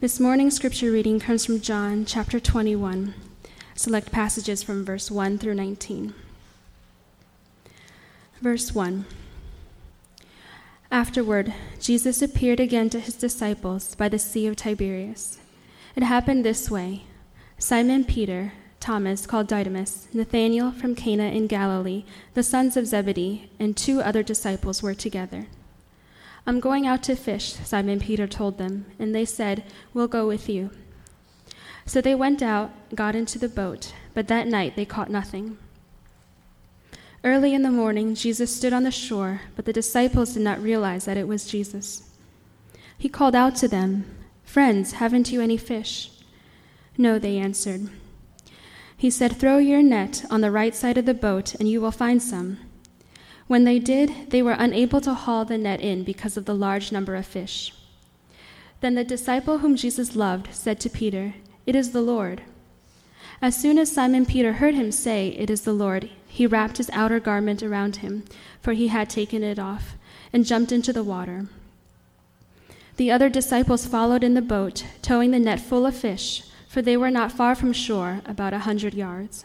This morning's scripture reading comes from John chapter 21. Select passages from verse 1 through 19. Verse 1 Afterward, Jesus appeared again to his disciples by the Sea of Tiberias. It happened this way Simon Peter, Thomas, called Didymus, Nathanael from Cana in Galilee, the sons of Zebedee, and two other disciples were together. I'm going out to fish, Simon Peter told them, and they said, We'll go with you. So they went out, got into the boat, but that night they caught nothing. Early in the morning, Jesus stood on the shore, but the disciples did not realize that it was Jesus. He called out to them, Friends, haven't you any fish? No, they answered. He said, Throw your net on the right side of the boat, and you will find some. When they did, they were unable to haul the net in because of the large number of fish. Then the disciple whom Jesus loved said to Peter, It is the Lord. As soon as Simon Peter heard him say, It is the Lord, he wrapped his outer garment around him, for he had taken it off, and jumped into the water. The other disciples followed in the boat, towing the net full of fish, for they were not far from shore, about a hundred yards.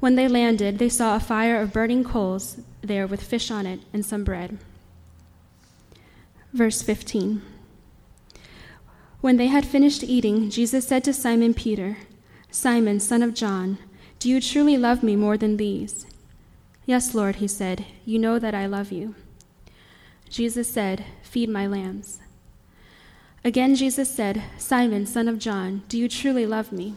When they landed, they saw a fire of burning coals there with fish on it and some bread. Verse 15 When they had finished eating, Jesus said to Simon Peter, Simon, son of John, do you truly love me more than these? Yes, Lord, he said, you know that I love you. Jesus said, Feed my lambs. Again, Jesus said, Simon, son of John, do you truly love me?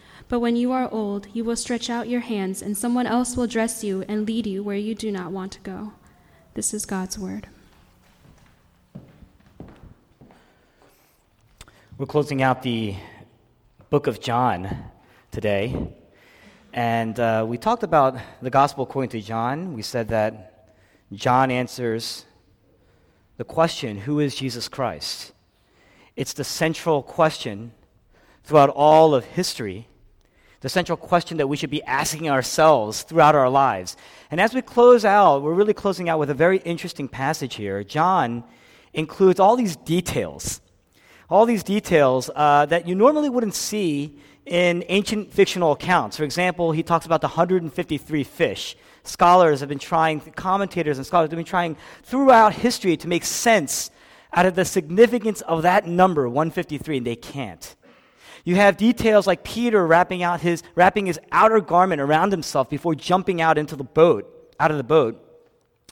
But when you are old, you will stretch out your hands, and someone else will dress you and lead you where you do not want to go. This is God's word. We're closing out the book of John today. And uh, we talked about the gospel according to John. We said that John answers the question who is Jesus Christ? It's the central question throughout all of history the central question that we should be asking ourselves throughout our lives. And as we close out, we're really closing out with a very interesting passage here. John includes all these details, all these details uh, that you normally wouldn't see in ancient fictional accounts. For example, he talks about the 153 fish. Scholars have been trying, commentators and scholars have been trying throughout history to make sense out of the significance of that number, 153, and they can't. You have details like Peter wrapping, out his, wrapping his outer garment around himself before jumping out into the boat, out of the boat.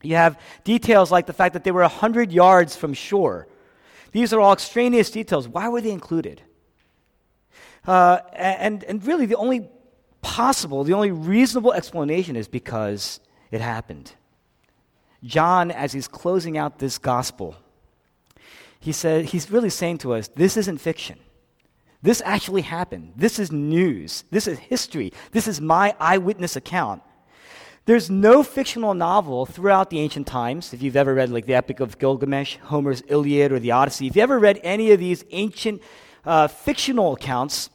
You have details like the fact that they were 100 yards from shore. These are all extraneous details. Why were they included? Uh, and, and really, the only possible, the only reasonable explanation is because it happened. John, as he's closing out this gospel, he said, he's really saying to us, this isn't fiction. This actually happened. This is news. This is history. This is my eyewitness account. There's no fictional novel throughout the ancient times. If you've ever read like the Epic of Gilgamesh, Homer's Iliad, or the Odyssey, if you ever read any of these ancient uh, fictional accounts,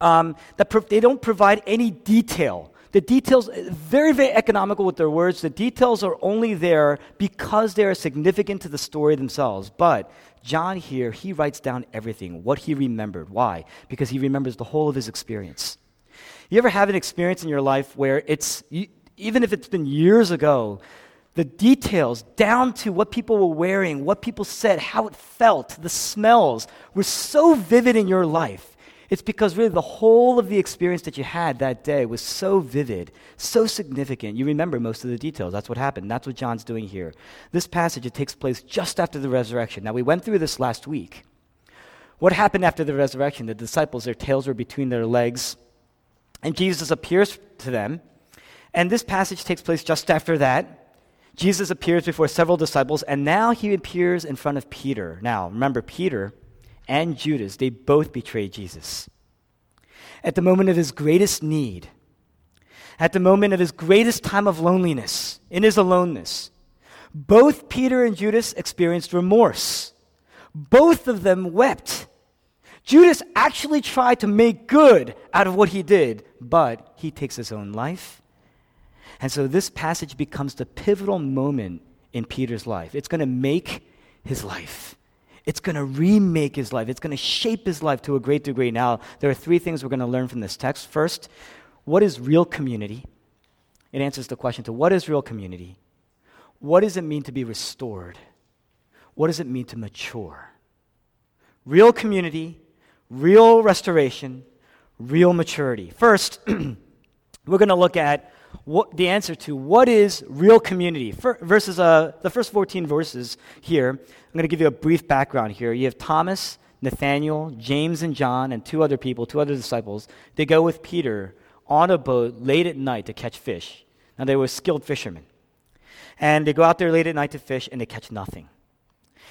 um, that pro- they don't provide any detail. The details, very, very economical with their words. The details are only there because they are significant to the story themselves. But John here, he writes down everything, what he remembered. Why? Because he remembers the whole of his experience. You ever have an experience in your life where it's, even if it's been years ago, the details down to what people were wearing, what people said, how it felt, the smells were so vivid in your life it's because really the whole of the experience that you had that day was so vivid, so significant. You remember most of the details. That's what happened. That's what John's doing here. This passage, it takes place just after the resurrection. Now, we went through this last week. What happened after the resurrection? The disciples, their tails were between their legs, and Jesus appears to them. And this passage takes place just after that. Jesus appears before several disciples, and now he appears in front of Peter. Now, remember, Peter and Judas, they both betrayed Jesus. at the moment of his greatest need, at the moment of his greatest time of loneliness, in his aloneness, both Peter and Judas experienced remorse. Both of them wept. Judas actually tried to make good out of what he did, but he takes his own life. And so this passage becomes the pivotal moment in Peter's life. It's going to make his life. It's going to remake his life. It's going to shape his life to a great degree. Now, there are three things we're going to learn from this text. First, what is real community? It answers the question to what is real community? What does it mean to be restored? What does it mean to mature? Real community, real restoration, real maturity. First, we're going to look at what, the answer to what is real community. For, verses, uh, the first 14 verses here, I'm going to give you a brief background here. You have Thomas, Nathaniel, James, and John, and two other people, two other disciples. They go with Peter on a boat late at night to catch fish. Now, they were skilled fishermen. And they go out there late at night to fish, and they catch nothing.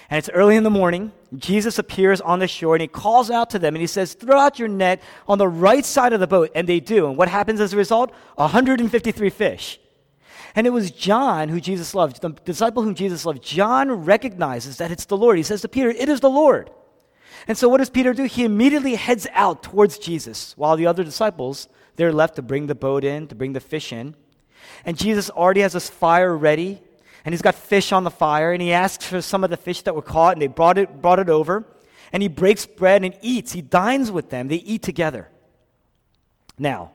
And it's early in the morning. Jesus appears on the shore and he calls out to them and he says, Throw out your net on the right side of the boat. And they do. And what happens as a result? 153 fish. And it was John who Jesus loved, the disciple whom Jesus loved. John recognizes that it's the Lord. He says to Peter, It is the Lord. And so what does Peter do? He immediately heads out towards Jesus while the other disciples, they're left to bring the boat in, to bring the fish in. And Jesus already has this fire ready and he's got fish on the fire, and he asks for some of the fish that were caught, and they brought it, brought it over. And he breaks bread and eats. He dines with them. They eat together. Now,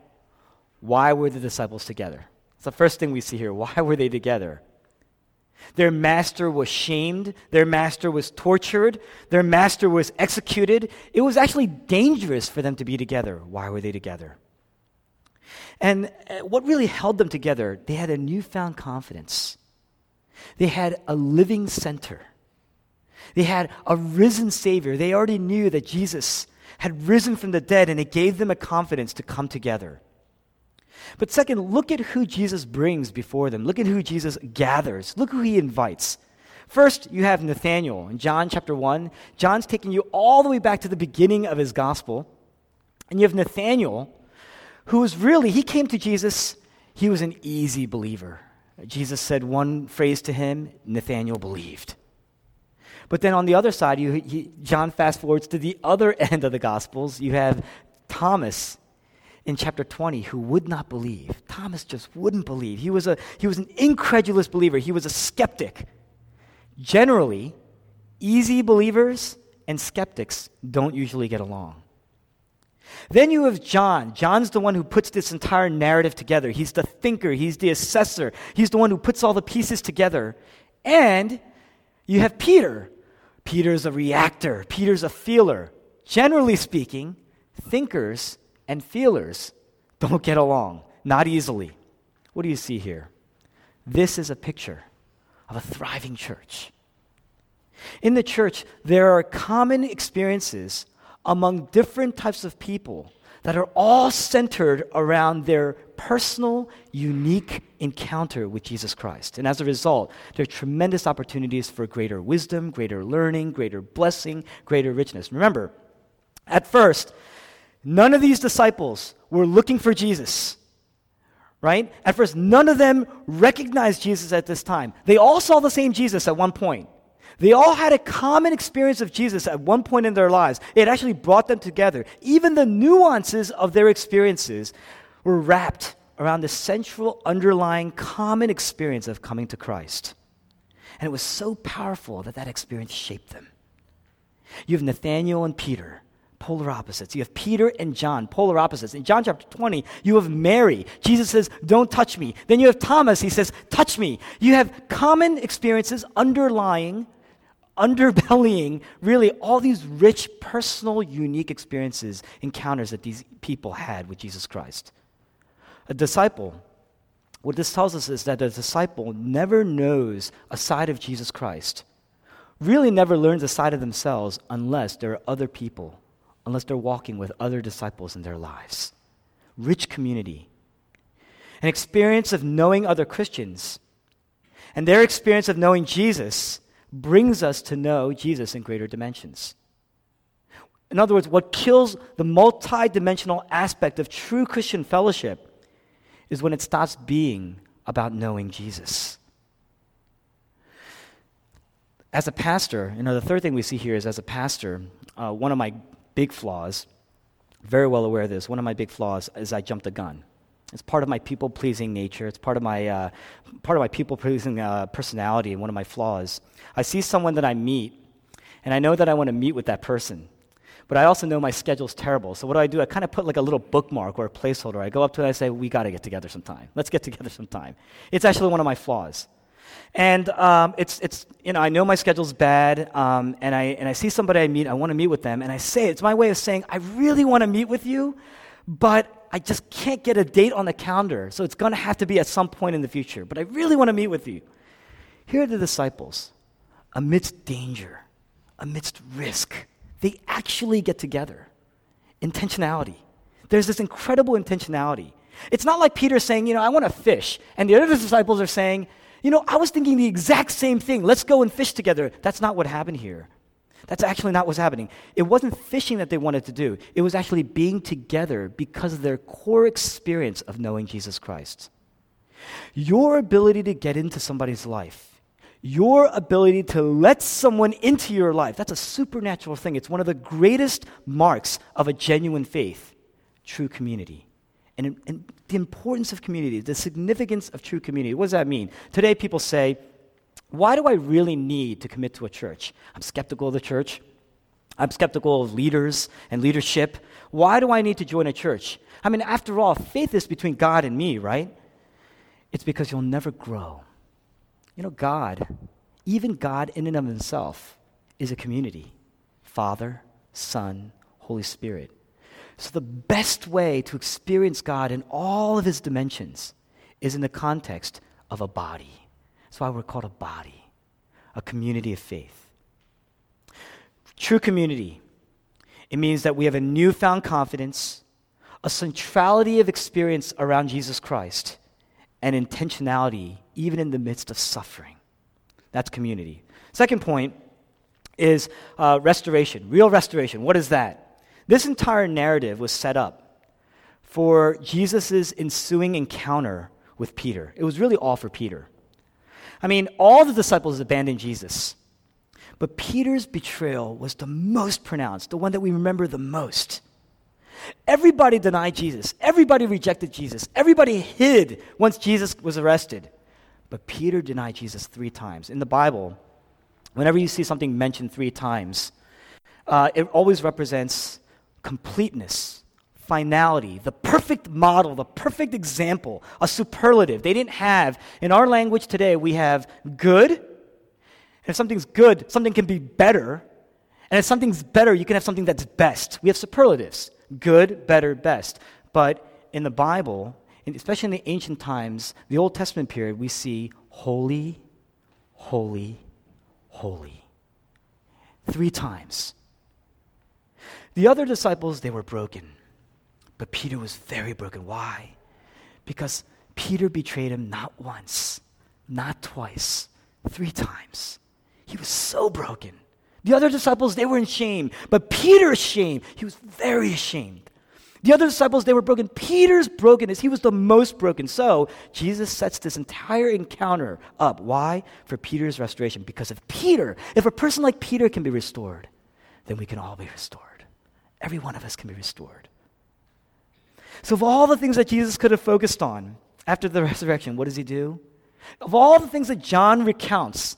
why were the disciples together? It's the first thing we see here. Why were they together? Their master was shamed. Their master was tortured. Their master was executed. It was actually dangerous for them to be together. Why were they together? And uh, what really held them together, they had a newfound confidence. They had a living center. They had a risen Savior. They already knew that Jesus had risen from the dead, and it gave them a confidence to come together. But second, look at who Jesus brings before them. Look at who Jesus gathers. Look who he invites. First, you have Nathanael in John chapter 1. John's taking you all the way back to the beginning of his gospel. And you have Nathanael, who was really, he came to Jesus, he was an easy believer. Jesus said one phrase to him, Nathanael believed. But then on the other side, you, he, John fast forwards to the other end of the Gospels. You have Thomas in chapter 20 who would not believe. Thomas just wouldn't believe. He was, a, he was an incredulous believer, he was a skeptic. Generally, easy believers and skeptics don't usually get along. Then you have John. John's the one who puts this entire narrative together. He's the thinker, he's the assessor, he's the one who puts all the pieces together. And you have Peter. Peter's a reactor, Peter's a feeler. Generally speaking, thinkers and feelers don't get along, not easily. What do you see here? This is a picture of a thriving church. In the church, there are common experiences among different types of people that are all centered around their personal, unique encounter with Jesus Christ. And as a result, there are tremendous opportunities for greater wisdom, greater learning, greater blessing, greater richness. Remember, at first, none of these disciples were looking for Jesus. Right? At first, none of them recognized Jesus at this time. They all saw the same Jesus at one point. They all had a common experience of Jesus at one point in their lives. It actually brought them together. Even the nuances of their experiences were wrapped around the central underlying common experience of coming to Christ. And it was so powerful that that experience shaped them. You have Nathaniel and Peter, polar opposites. You have Peter and John, polar opposites. In John chapter 20, you have Mary. Jesus says, Don't touch me. Then you have Thomas. He says, Touch me. You have common experiences underlying underbellying really all these rich, personal, unique experiences, encounters that these people had with Jesus Christ. A disciple, what this tells us is that a disciple never knows a side of Jesus Christ, really never learns a side of themselves unless there are other people, unless they're walking with other disciples in their lives. Rich community. An experience of knowing other Christians and their experience of knowing Jesus brings us to know Jesus in greater dimensions. In other words, what kills the multidimensional aspect of true Christian fellowship is when it stops being about knowing Jesus. As a pastor, you know, the third thing we see here is as a pastor, uh, one of my big flaws, very well aware of this, one of my big flaws is I jumped the gun. It's part of my people pleasing nature. It's part of my, uh, part of my people pleasing uh, personality and one of my flaws. I see someone that I meet, and I know that I want to meet with that person. But I also know my schedule's terrible. So what do I do? I kind of put like a little bookmark or a placeholder. I go up to it and I say, we got to get together sometime. Let's get together sometime. It's actually one of my flaws. And um, it's, it's, you know, I know my schedule's bad, um, and, I, and I see somebody I meet, I want to meet with them, and I say, it's my way of saying, I really want to meet with you, but I just can't get a date on the calendar, so it's going to have to be at some point in the future. But I really want to meet with you. Here are the disciples, amidst danger, amidst risk, they actually get together. Intentionality. There's this incredible intentionality. It's not like Peter saying, you know, I want to fish, and the other disciples are saying, you know, I was thinking the exact same thing. Let's go and fish together. That's not what happened here. That's actually not what's happening. It wasn't fishing that they wanted to do, it was actually being together because of their core experience of knowing Jesus Christ. Your ability to get into somebody's life, your ability to let someone into your life, that's a supernatural thing. It's one of the greatest marks of a genuine faith true community. And, and the importance of community, the significance of true community. What does that mean? Today, people say, why do I really need to commit to a church? I'm skeptical of the church. I'm skeptical of leaders and leadership. Why do I need to join a church? I mean, after all, faith is between God and me, right? It's because you'll never grow. You know, God, even God in and of himself, is a community Father, Son, Holy Spirit. So, the best way to experience God in all of his dimensions is in the context of a body. That's why we're called a body, a community of faith. True community, it means that we have a newfound confidence, a centrality of experience around Jesus Christ, and intentionality even in the midst of suffering. That's community. Second point is uh, restoration, real restoration. What is that? This entire narrative was set up for Jesus' ensuing encounter with Peter. It was really all for Peter. I mean, all the disciples abandoned Jesus. But Peter's betrayal was the most pronounced, the one that we remember the most. Everybody denied Jesus. Everybody rejected Jesus. Everybody hid once Jesus was arrested. But Peter denied Jesus three times. In the Bible, whenever you see something mentioned three times, uh, it always represents completeness, finality, the perfect model, the perfect example, a superlative. They didn't have, in our language today, we have good. And if something's good, something can be better. And if something's better, you can have something that's best. We have superlatives good, better, best. But in the Bible, especially in the ancient times, the Old Testament period, we see holy, holy, holy. Three times. The other disciples, they were broken. But Peter was very broken. Why? Because Peter betrayed him not once, not twice, three times. He was so broken. The other disciples, they were in shame. But Peter's shame, he was very ashamed. The other disciples, they were broken. Peter's brokenness, he was the most broken. So Jesus sets this entire encounter up. Why? For Peter's restoration. Because if Peter, if a person like Peter can be restored, then we can all be restored. Every one of us can be restored. So, of all the things that Jesus could have focused on after the resurrection, what does he do? Of all the things that John recounts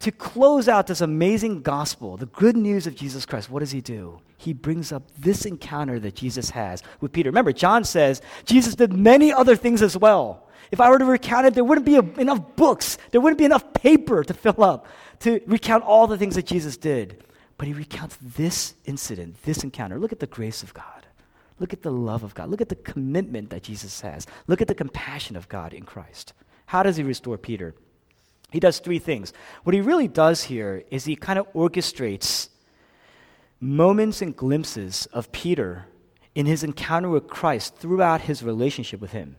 to close out this amazing gospel, the good news of Jesus Christ, what does he do? He brings up this encounter that Jesus has with Peter. Remember, John says Jesus did many other things as well. If I were to recount it, there wouldn't be enough books, there wouldn't be enough paper to fill up to recount all the things that Jesus did. But he recounts this incident, this encounter. Look at the grace of God. Look at the love of God. Look at the commitment that Jesus has. Look at the compassion of God in Christ. How does he restore Peter? He does three things. What he really does here is he kind of orchestrates moments and glimpses of Peter in his encounter with Christ throughout his relationship with him.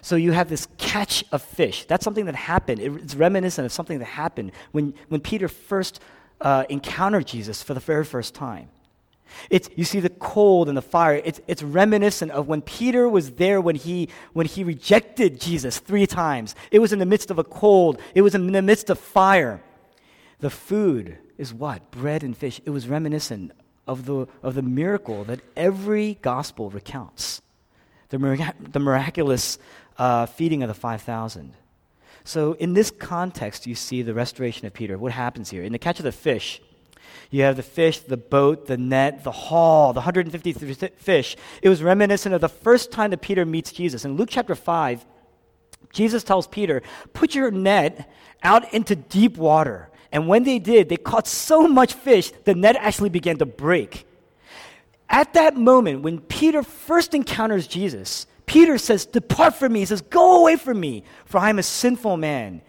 So you have this catch of fish. That's something that happened. It's reminiscent of something that happened when, when Peter first uh, encounter Jesus for the very first time. It's, you see the cold and the fire. It's, it's reminiscent of when Peter was there when he, when he rejected Jesus three times. It was in the midst of a cold, it was in the midst of fire. The food is what? Bread and fish. It was reminiscent of the, of the miracle that every gospel recounts the, mirac- the miraculous uh, feeding of the 5,000. So, in this context, you see the restoration of Peter. What happens here? In the catch of the fish, you have the fish, the boat, the net, the haul, the 150 fish. It was reminiscent of the first time that Peter meets Jesus. In Luke chapter 5, Jesus tells Peter, Put your net out into deep water. And when they did, they caught so much fish, the net actually began to break. At that moment, when Peter first encounters Jesus, Peter says, Depart from me. He says, Go away from me, for I am a sinful man.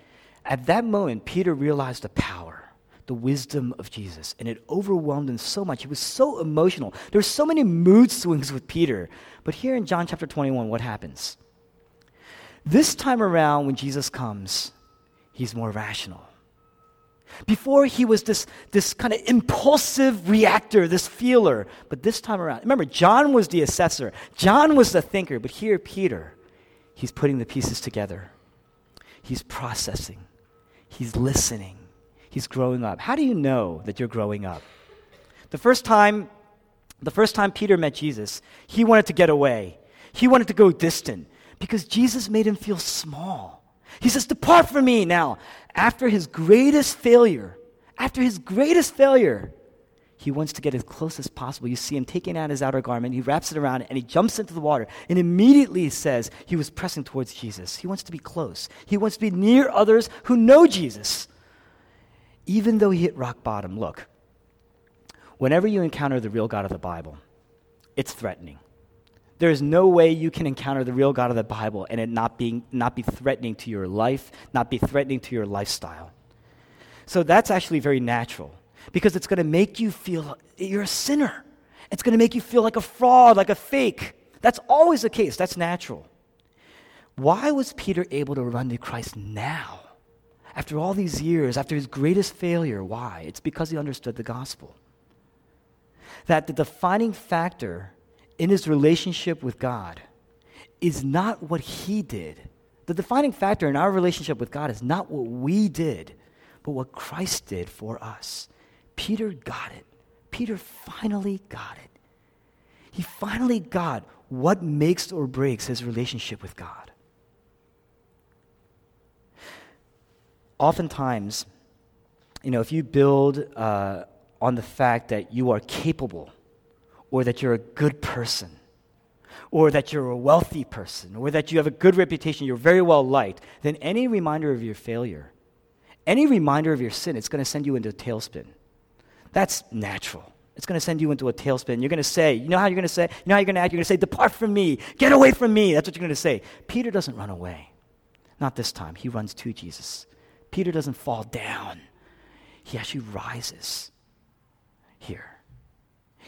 At that moment, Peter realized the power the wisdom of Jesus. And it overwhelmed him so much. He was so emotional. There were so many mood swings with Peter. But here in John chapter 21, what happens? This time around, when Jesus comes, he's more rational. Before, he was this, this kind of impulsive reactor, this feeler. But this time around, remember, John was the assessor, John was the thinker. But here, Peter, he's putting the pieces together. He's processing, he's listening, he's growing up. How do you know that you're growing up? The first time, the first time Peter met Jesus, he wanted to get away. He wanted to go distant because Jesus made him feel small. He says, Depart from me now. After his greatest failure, after his greatest failure, he wants to get as close as possible. You see him taking out his outer garment, he wraps it around and he jumps into the water. And immediately says he was pressing towards Jesus. He wants to be close, he wants to be near others who know Jesus even though he hit rock bottom, look, whenever you encounter the real God of the Bible, it's threatening. There is no way you can encounter the real God of the Bible and it not, being, not be threatening to your life, not be threatening to your lifestyle. So that's actually very natural because it's going to make you feel you're a sinner. It's going to make you feel like a fraud, like a fake. That's always the case. That's natural. Why was Peter able to run to Christ now? After all these years, after his greatest failure, why? It's because he understood the gospel. That the defining factor in his relationship with God is not what he did. The defining factor in our relationship with God is not what we did, but what Christ did for us. Peter got it. Peter finally got it. He finally got what makes or breaks his relationship with God. Oftentimes, you know, if you build uh, on the fact that you are capable, or that you're a good person, or that you're a wealthy person, or that you have a good reputation, you're very well liked, then any reminder of your failure, any reminder of your sin, it's going to send you into a tailspin. That's natural. It's going to send you into a tailspin. You're going to say, you know how you're going to say, you know how you're going to act? You're going to say, depart from me, get away from me. That's what you're going to say. Peter doesn't run away. Not this time. He runs to Jesus. Peter doesn't fall down, he actually rises here.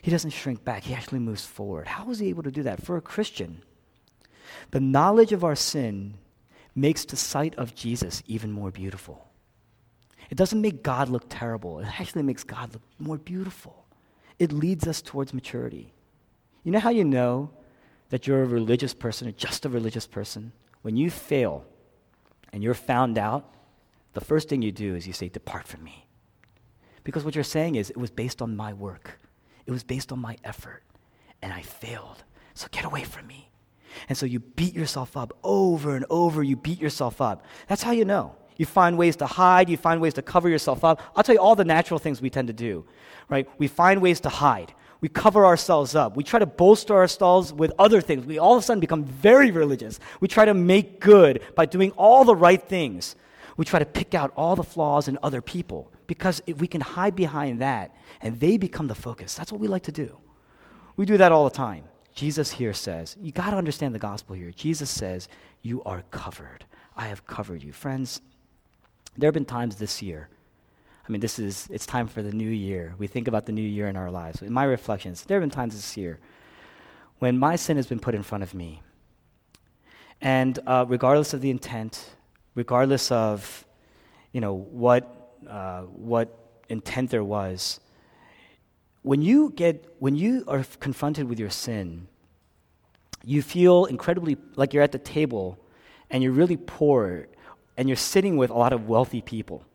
He doesn't shrink back, he actually moves forward. How was he able to do that? For a Christian, the knowledge of our sin makes the sight of Jesus even more beautiful. It doesn't make God look terrible, it actually makes God look more beautiful. It leads us towards maturity. You know how you know that you're a religious person or just a religious person? When you fail and you're found out, the first thing you do is you say, Depart from me. Because what you're saying is, it was based on my work, it was based on my effort, and I failed. So get away from me. And so you beat yourself up over and over, you beat yourself up. That's how you know. You find ways to hide, you find ways to cover yourself up. I'll tell you all the natural things we tend to do, right? We find ways to hide. We cover ourselves up. We try to bolster ourselves with other things. We all of a sudden become very religious. We try to make good by doing all the right things we try to pick out all the flaws in other people because if we can hide behind that and they become the focus, that's what we like to do. We do that all the time. Jesus here says, you got to understand the gospel here. Jesus says, You are covered. I have covered you. Friends, there have been times this year. I mean, this is, it's time for the new year. We think about the new year in our lives. In my reflections, there have been times this year when my sin has been put in front of me. And uh, regardless of the intent, regardless of you know what uh, what intent there was when you get when you are confronted with your sin, you feel incredibly like you're at the table and you're really poor and you're sitting with a lot of wealthy people.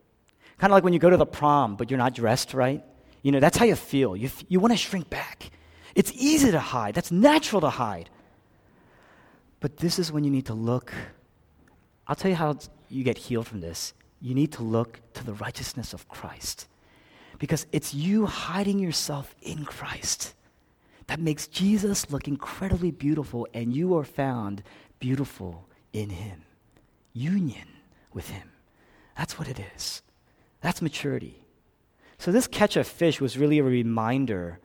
Kind of like when you go to the prom, but you're not dressed right. You know, that's how you feel. You, f- you want to shrink back. It's easy to hide, that's natural to hide. But this is when you need to look. I'll tell you how you get healed from this. You need to look to the righteousness of Christ. Because it's you hiding yourself in Christ that makes Jesus look incredibly beautiful, and you are found beautiful in Him. Union with Him. That's what it is. That's maturity. So, this catch of fish was really a reminder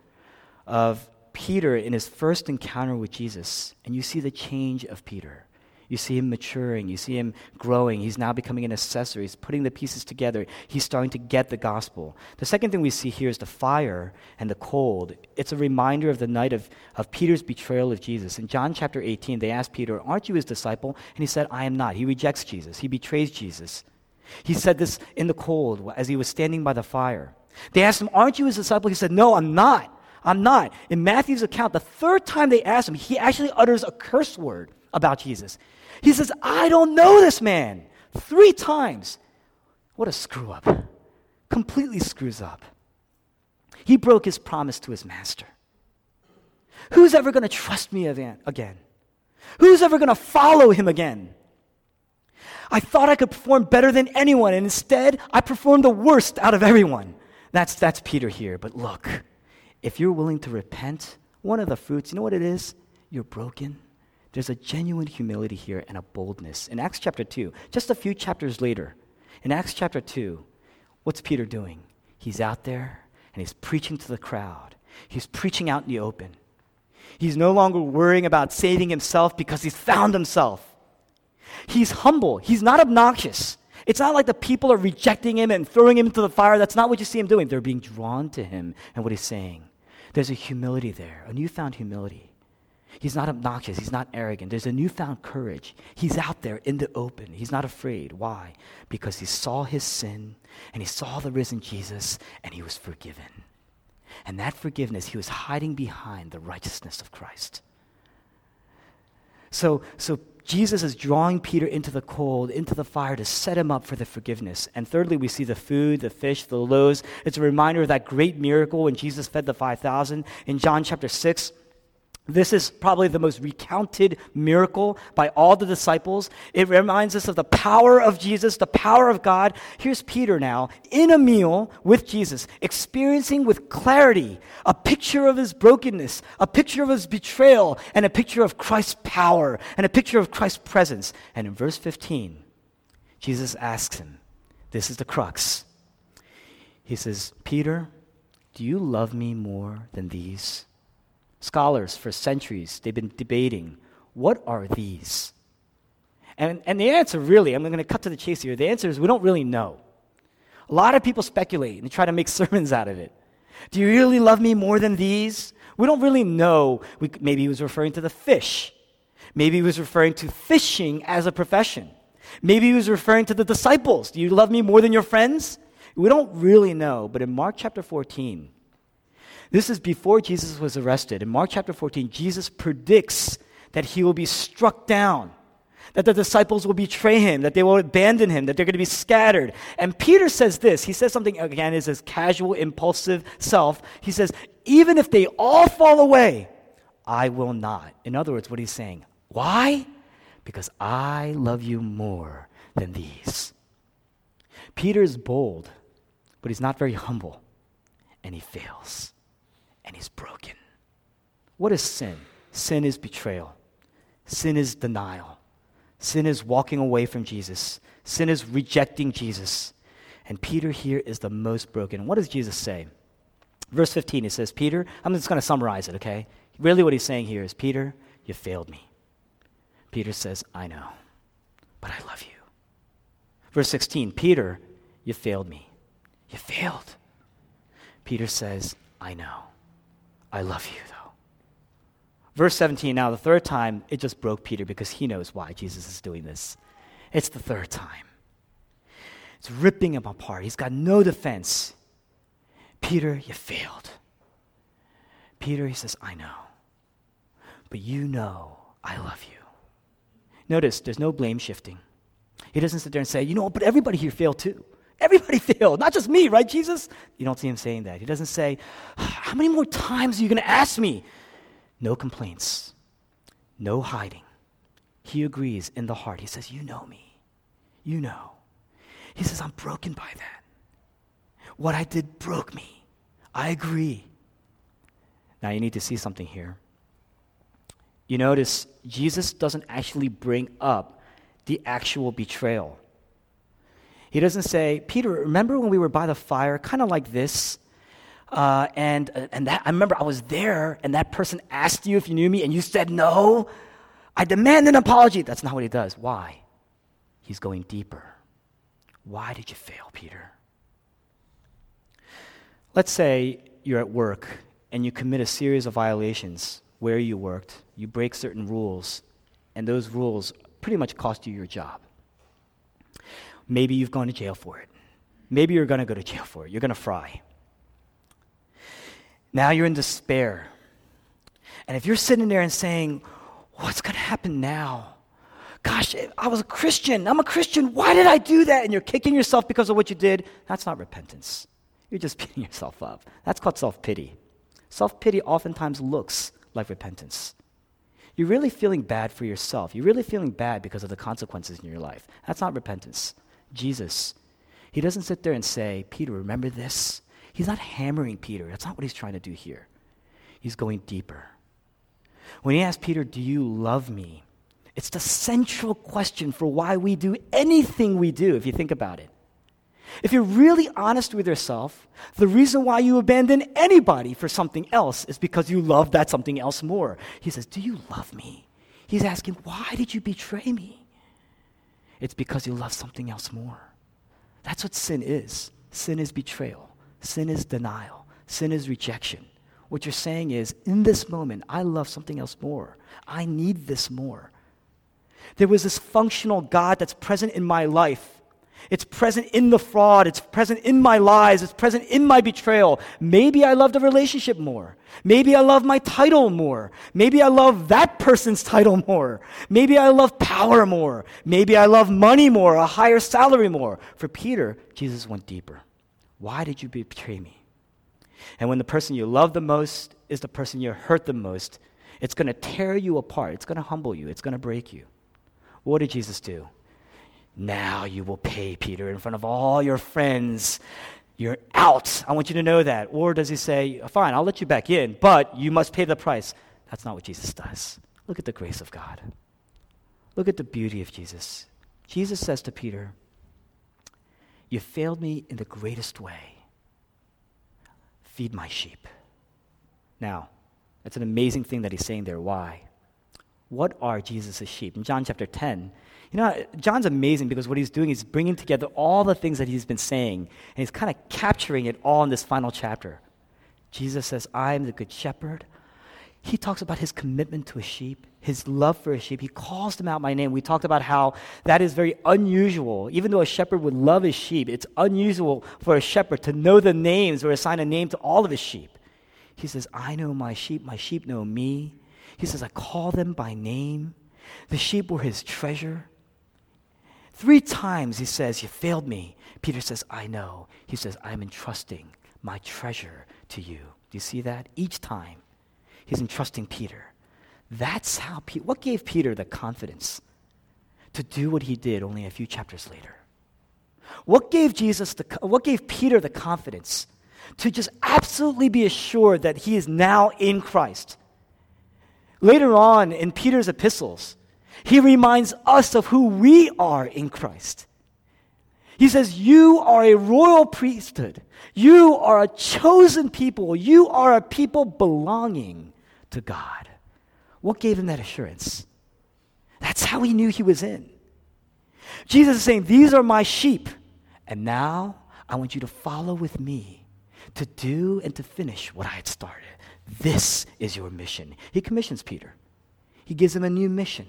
of Peter in his first encounter with Jesus. And you see the change of Peter. You see him maturing. You see him growing. He's now becoming an assessor. He's putting the pieces together. He's starting to get the gospel. The second thing we see here is the fire and the cold. It's a reminder of the night of, of Peter's betrayal of Jesus. In John chapter 18, they asked Peter, Aren't you his disciple? And he said, I am not. He rejects Jesus, he betrays Jesus. He said this in the cold as he was standing by the fire. They asked him, Aren't you his disciple? He said, No, I'm not. I'm not. In Matthew's account, the third time they asked him, he actually utters a curse word about Jesus. He says, I don't know this man. Three times. What a screw up. Completely screws up. He broke his promise to his master. Who's ever going to trust me again? Who's ever going to follow him again? I thought I could perform better than anyone, and instead, I performed the worst out of everyone. That's, that's Peter here. But look, if you're willing to repent, one of the fruits, you know what it is? You're broken. There's a genuine humility here and a boldness. In Acts chapter 2, just a few chapters later, in Acts chapter 2, what's Peter doing? He's out there and he's preaching to the crowd. He's preaching out in the open. He's no longer worrying about saving himself because he's found himself. He's humble. He's not obnoxious. It's not like the people are rejecting him and throwing him into the fire. That's not what you see him doing. They're being drawn to him and what he's saying. There's a humility there, a newfound humility. He's not obnoxious. He's not arrogant. There's a newfound courage. He's out there in the open. He's not afraid. Why? Because he saw his sin and he saw the risen Jesus and he was forgiven. And that forgiveness, he was hiding behind the righteousness of Christ. So, so Jesus is drawing Peter into the cold, into the fire to set him up for the forgiveness. And thirdly, we see the food, the fish, the loaves. It's a reminder of that great miracle when Jesus fed the 5,000 in John chapter 6. This is probably the most recounted miracle by all the disciples. It reminds us of the power of Jesus, the power of God. Here's Peter now in a meal with Jesus, experiencing with clarity a picture of his brokenness, a picture of his betrayal, and a picture of Christ's power, and a picture of Christ's presence. And in verse 15, Jesus asks him, This is the crux. He says, Peter, do you love me more than these? Scholars for centuries, they've been debating what are these? And, and the answer really, I'm going to cut to the chase here, the answer is we don't really know. A lot of people speculate and try to make sermons out of it. Do you really love me more than these? We don't really know. We, maybe he was referring to the fish. Maybe he was referring to fishing as a profession. Maybe he was referring to the disciples. Do you love me more than your friends? We don't really know. But in Mark chapter 14, this is before Jesus was arrested. In Mark chapter 14, Jesus predicts that he will be struck down, that the disciples will betray him, that they will abandon him, that they're going to be scattered. And Peter says this. He says something, again, is his casual, impulsive self. He says, Even if they all fall away, I will not. In other words, what he's saying, why? Because I love you more than these. Peter is bold, but he's not very humble, and he fails and he's broken. What is sin? Sin is betrayal, sin is denial, sin is walking away from Jesus, sin is rejecting Jesus. And Peter here is the most broken. What does Jesus say? Verse 15, he says, Peter, I'm just going to summarize it, okay? Really, what he's saying here is, Peter, you failed me. Peter says, I know, but I love you. Verse 16, Peter, you failed me. You failed. Peter says, I know, I love you, though. Verse 17, now the third time, it just broke Peter because he knows why Jesus is doing this. It's the third time. It's ripping him apart. He's got no defense. Peter, you failed. Peter, he says, I know. But you know I love you. Notice there's no blame shifting. He doesn't sit there and say, you know, but everybody here failed too. Everybody failed, not just me, right, Jesus? You don't see him saying that. He doesn't say, ah, How many more times are you going to ask me? No complaints, no hiding. He agrees in the heart. He says, You know me. You know. He says, I'm broken by that. What I did broke me. I agree. Now you need to see something here. You notice Jesus doesn't actually bring up the actual betrayal. He doesn't say, Peter, remember when we were by the fire, kind of like this? Uh, and uh, and that, I remember I was there, and that person asked you if you knew me, and you said no. I demand an apology. That's not what he does. Why? He's going deeper. Why did you fail, Peter? Let's say you're at work and you commit a series of violations where you worked, you break certain rules, and those rules pretty much cost you your job. Maybe you've gone to jail for it. Maybe you're going to go to jail for it. You're going to fry. Now you're in despair. And if you're sitting there and saying, What's going to happen now? Gosh, I was a Christian. I'm a Christian. Why did I do that? And you're kicking yourself because of what you did. That's not repentance. You're just beating yourself up. That's called self pity. Self pity oftentimes looks like repentance. You're really feeling bad for yourself. You're really feeling bad because of the consequences in your life. That's not repentance. Jesus. He doesn't sit there and say, Peter, remember this? He's not hammering Peter. That's not what he's trying to do here. He's going deeper. When he asks Peter, Do you love me? It's the central question for why we do anything we do, if you think about it. If you're really honest with yourself, the reason why you abandon anybody for something else is because you love that something else more. He says, Do you love me? He's asking, Why did you betray me? It's because you love something else more. That's what sin is. Sin is betrayal. Sin is denial. Sin is rejection. What you're saying is, in this moment, I love something else more. I need this more. There was this functional God that's present in my life it's present in the fraud. It's present in my lies. It's present in my betrayal. Maybe I love the relationship more. Maybe I love my title more. Maybe I love that person's title more. Maybe I love power more. Maybe I love money more, a higher salary more. For Peter, Jesus went deeper. Why did you betray me? And when the person you love the most is the person you hurt the most, it's going to tear you apart. It's going to humble you. It's going to break you. What did Jesus do? Now you will pay, Peter, in front of all your friends. You're out. I want you to know that. Or does he say, Fine, I'll let you back in, but you must pay the price? That's not what Jesus does. Look at the grace of God. Look at the beauty of Jesus. Jesus says to Peter, You failed me in the greatest way. Feed my sheep. Now, that's an amazing thing that he's saying there. Why? What are Jesus' sheep? In John chapter 10, you know, John's amazing because what he's doing is bringing together all the things that he's been saying, and he's kind of capturing it all in this final chapter. Jesus says, I am the good shepherd. He talks about his commitment to a sheep, his love for a sheep. He calls them out by name. We talked about how that is very unusual. Even though a shepherd would love his sheep, it's unusual for a shepherd to know the names or assign a name to all of his sheep. He says, I know my sheep, my sheep know me. He says, I call them by name. The sheep were his treasure. Three times he says, You failed me. Peter says, I know. He says, I'm entrusting my treasure to you. Do you see that? Each time he's entrusting Peter. That's how, Pe- what gave Peter the confidence to do what he did only a few chapters later? What gave Jesus the, what gave Peter the confidence to just absolutely be assured that he is now in Christ? Later on in Peter's epistles, he reminds us of who we are in Christ. He says, You are a royal priesthood. You are a chosen people. You are a people belonging to God. What gave him that assurance? That's how he knew he was in. Jesus is saying, These are my sheep. And now I want you to follow with me to do and to finish what I had started. This is your mission. He commissions Peter, he gives him a new mission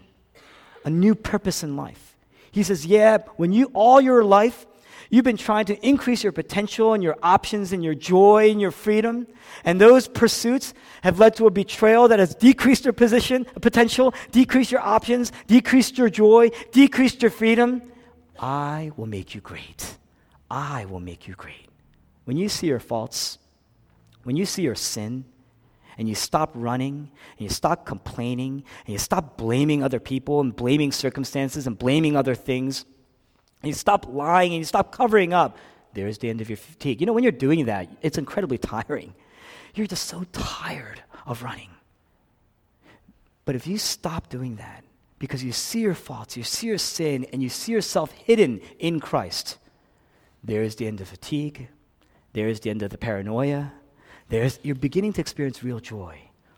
a new purpose in life. He says, Yeah, when you, all your life, You've been trying to increase your potential and your options and your joy and your freedom. And those pursuits have led to a betrayal that has decreased your position, potential, decreased your options, decreased your joy, decreased your freedom. I will make you great. I will make you great. When you see your faults, when you see your sin, and you stop running, and you stop complaining, and you stop blaming other people and blaming circumstances and blaming other things, and you stop lying and you stop covering up, there's the end of your fatigue. You know, when you're doing that, it's incredibly tiring. You're just so tired of running. But if you stop doing that, because you see your faults, you see your sin, and you see yourself hidden in Christ, there is the end of fatigue, there is the end of the paranoia, there's, you're beginning to experience real joy,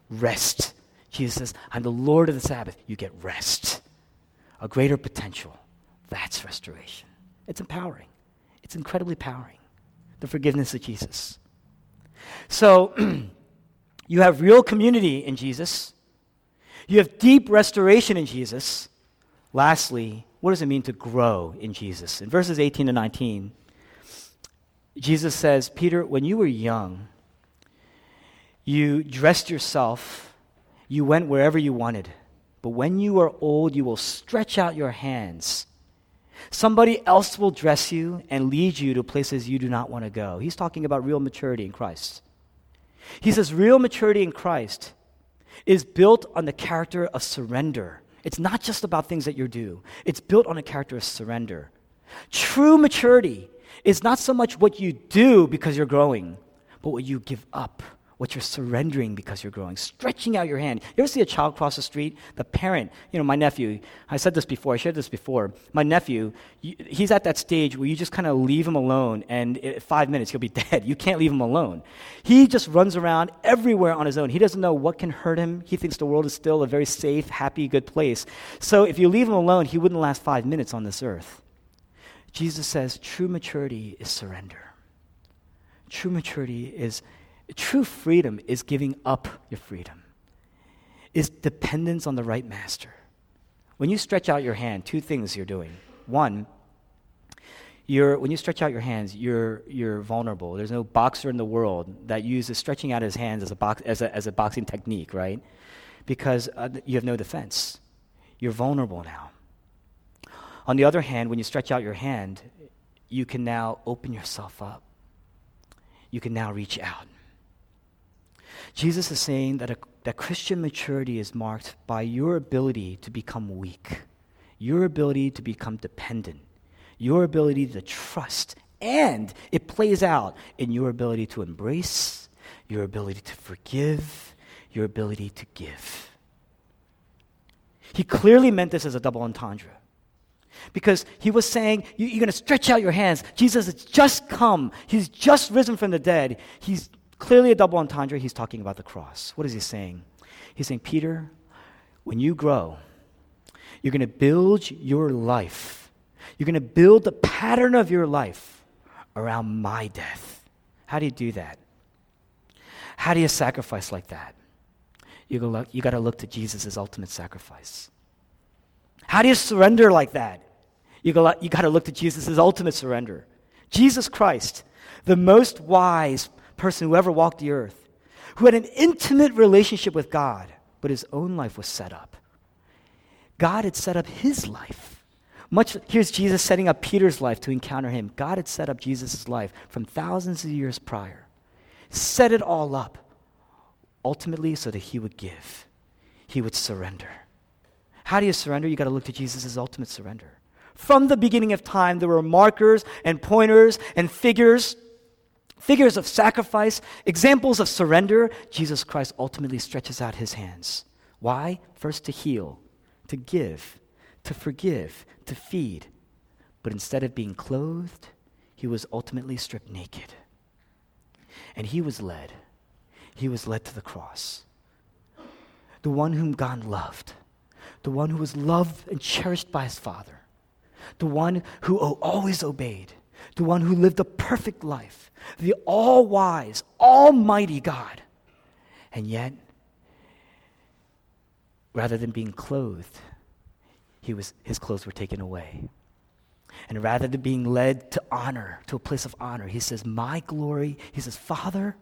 rest. Jesus says, I'm the Lord of the Sabbath. You get rest, a greater potential. That's restoration. It's empowering, it's incredibly empowering. The forgiveness of Jesus. So, you have real community in Jesus, you have deep restoration in Jesus. Lastly, what does it mean to grow in Jesus? In verses 18 to 19, Jesus says, Peter, when you were young, you dressed yourself, you went wherever you wanted. But when you are old, you will stretch out your hands. Somebody else will dress you and lead you to places you do not want to go. He's talking about real maturity in Christ. He says real maturity in Christ is built on the character of surrender. It's not just about things that you do, it's built on a character of surrender. True maturity is not so much what you do because you're growing, but what you give up what you're surrendering because you're growing, stretching out your hand. You ever see a child cross the street? The parent, you know, my nephew, I said this before, I shared this before. My nephew, he's at that stage where you just kind of leave him alone, and in five minutes he'll be dead. You can't leave him alone. He just runs around everywhere on his own. He doesn't know what can hurt him. He thinks the world is still a very safe, happy, good place. So if you leave him alone, he wouldn't last five minutes on this earth. Jesus says true maturity is surrender. True maturity is True freedom is giving up your freedom, is dependence on the right master. When you stretch out your hand, two things you're doing. One, you're, when you stretch out your hands, you're, you're vulnerable. There's no boxer in the world that uses stretching out his hands as a, box, as a, as a boxing technique, right? Because uh, you have no defense. You're vulnerable now. On the other hand, when you stretch out your hand, you can now open yourself up. You can now reach out. Jesus is saying that, a, that Christian maturity is marked by your ability to become weak, your ability to become dependent, your ability to trust, and it plays out in your ability to embrace, your ability to forgive, your ability to give. He clearly meant this as a double entendre. Because he was saying, You're going to stretch out your hands. Jesus has just come. He's just risen from the dead. He's Clearly, a double entendre, he's talking about the cross. What is he saying? He's saying, Peter, when you grow, you're going to build your life, you're going to build the pattern of your life around my death. How do you do that? How do you sacrifice like that? You, go you got to look to Jesus' ultimate sacrifice. How do you surrender like that? You, go, you got to look to Jesus' ultimate surrender. Jesus Christ, the most wise, person who ever walked the earth, who had an intimate relationship with God, but his own life was set up. God had set up his life. Much here's Jesus setting up Peter's life to encounter him. God had set up Jesus' life from thousands of years prior. Set it all up ultimately so that he would give. He would surrender. How do you surrender? You got to look to Jesus' ultimate surrender. From the beginning of time, there were markers and pointers and figures figures of sacrifice, examples of surrender, Jesus Christ ultimately stretches out his hands. Why? First to heal, to give, to forgive, to feed. But instead of being clothed, he was ultimately stripped naked. And he was led. He was led to the cross. The one whom God loved, the one who was loved and cherished by his Father, the one who always obeyed, the one who lived a perfect life, the all wise, almighty God. And yet, rather than being clothed, he was, his clothes were taken away. And rather than being led to honor, to a place of honor, he says, My glory, he says, Father,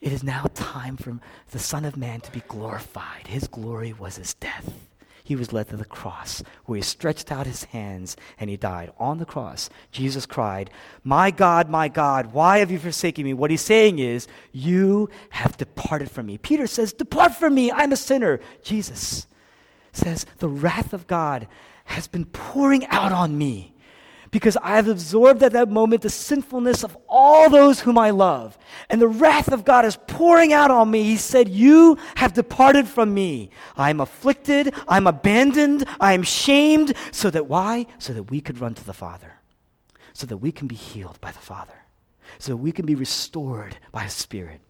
it is now time for the Son of Man to be glorified. His glory was his death. He was led to the cross, where he stretched out his hands and he died. On the cross, Jesus cried, My God, my God, why have you forsaken me? What he's saying is, You have departed from me. Peter says, Depart from me, I'm a sinner. Jesus says, The wrath of God has been pouring out on me because I have absorbed at that moment the sinfulness of all those whom I love. And the wrath of God is pouring out on me. He said, You have departed from me. I am afflicted. I'm abandoned. I am shamed. So that why? So that we could run to the Father. So that we can be healed by the Father. So that we can be restored by His Spirit.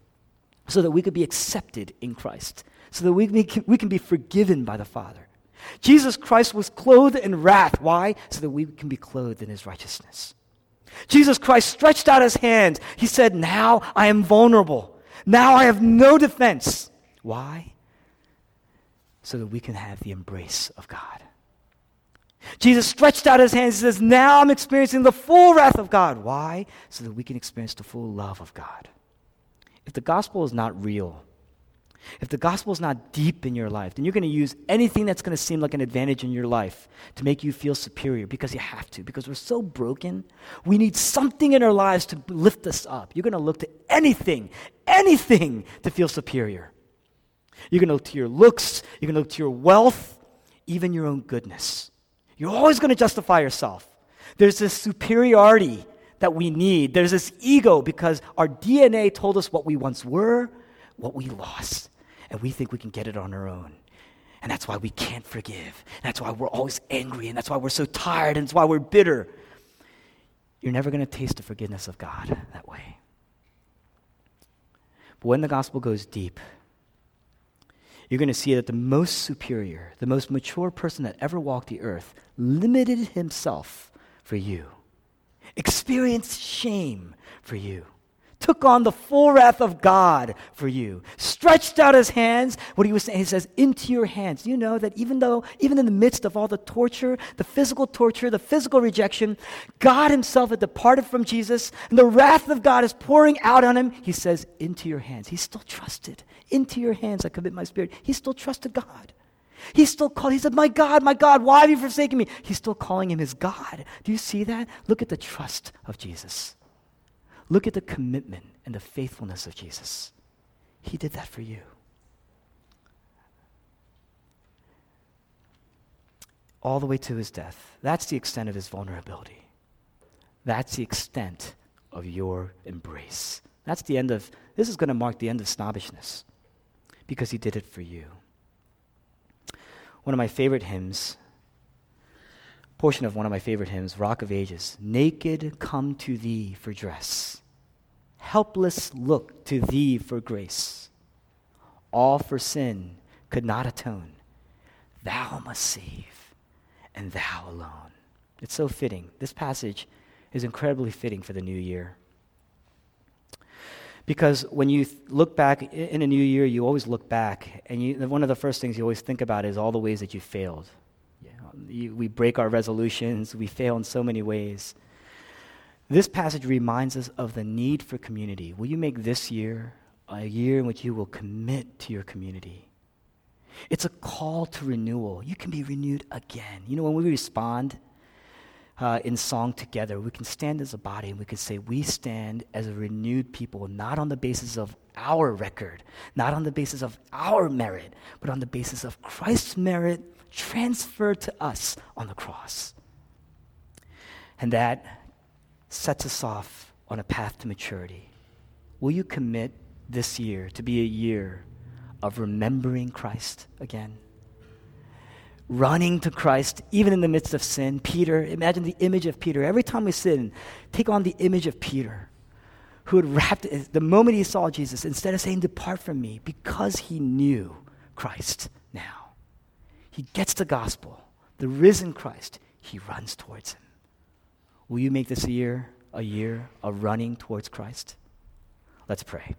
So that we could be accepted in Christ. So that we can, we can be forgiven by the Father. Jesus Christ was clothed in wrath. Why? So that we can be clothed in his righteousness. Jesus Christ stretched out his hand. He said, Now I am vulnerable. Now I have no defense. Why? So that we can have the embrace of God. Jesus stretched out his hands. He says, Now I'm experiencing the full wrath of God. Why? So that we can experience the full love of God. If the gospel is not real, if the gospel is not deep in your life, then you're going to use anything that's going to seem like an advantage in your life to make you feel superior because you have to, because we're so broken. We need something in our lives to lift us up. You're going to look to anything, anything to feel superior. You're going to look to your looks, you're going to look to your wealth, even your own goodness. You're always going to justify yourself. There's this superiority that we need. There's this ego because our DNA told us what we once were, what we lost and we think we can get it on our own. And that's why we can't forgive. That's why we're always angry. And that's why we're so tired. And that's why we're bitter. You're never going to taste the forgiveness of God that way. But when the gospel goes deep, you're going to see that the most superior, the most mature person that ever walked the earth limited himself for you, experienced shame for you took on the full wrath of God for you, stretched out his hands. What he was saying, he says, into your hands. You know that even though, even in the midst of all the torture, the physical torture, the physical rejection, God himself had departed from Jesus, and the wrath of God is pouring out on him. He says, into your hands. He still trusted. Into your hands I commit my spirit. He still trusted God. He still called, he said, My God, my God, why have you forsaken me? He's still calling him his God. Do you see that? Look at the trust of Jesus. Look at the commitment and the faithfulness of Jesus. He did that for you. All the way to his death. That's the extent of his vulnerability. That's the extent of your embrace. That's the end of, this is going to mark the end of snobbishness because he did it for you. One of my favorite hymns portion of one of my favorite hymns, Rock of Ages. Naked come to thee for dress, helpless look to thee for grace. All for sin could not atone. Thou must save, and thou alone. It's so fitting. This passage is incredibly fitting for the new year. Because when you look back in a new year, you always look back, and you, one of the first things you always think about is all the ways that you failed we break our resolutions, we fail in so many ways. This passage reminds us of the need for community. Will you make this year a year in which you will commit to your community? It's a call to renewal. You can be renewed again. You know, when we respond uh, in song together, we can stand as a body and we can say, We stand as a renewed people, not on the basis of our record, not on the basis of our merit, but on the basis of Christ's merit transferred to us on the cross. And that sets us off on a path to maturity. Will you commit this year to be a year of remembering Christ again? Running to Christ, even in the midst of sin. Peter, imagine the image of Peter. Every time we sin, take on the image of Peter, who had wrapped the moment he saw Jesus, instead of saying, Depart from me, because he knew Christ now he gets the gospel, the risen Christ, he runs towards him. Will you make this a year a year of running towards Christ? Let's pray.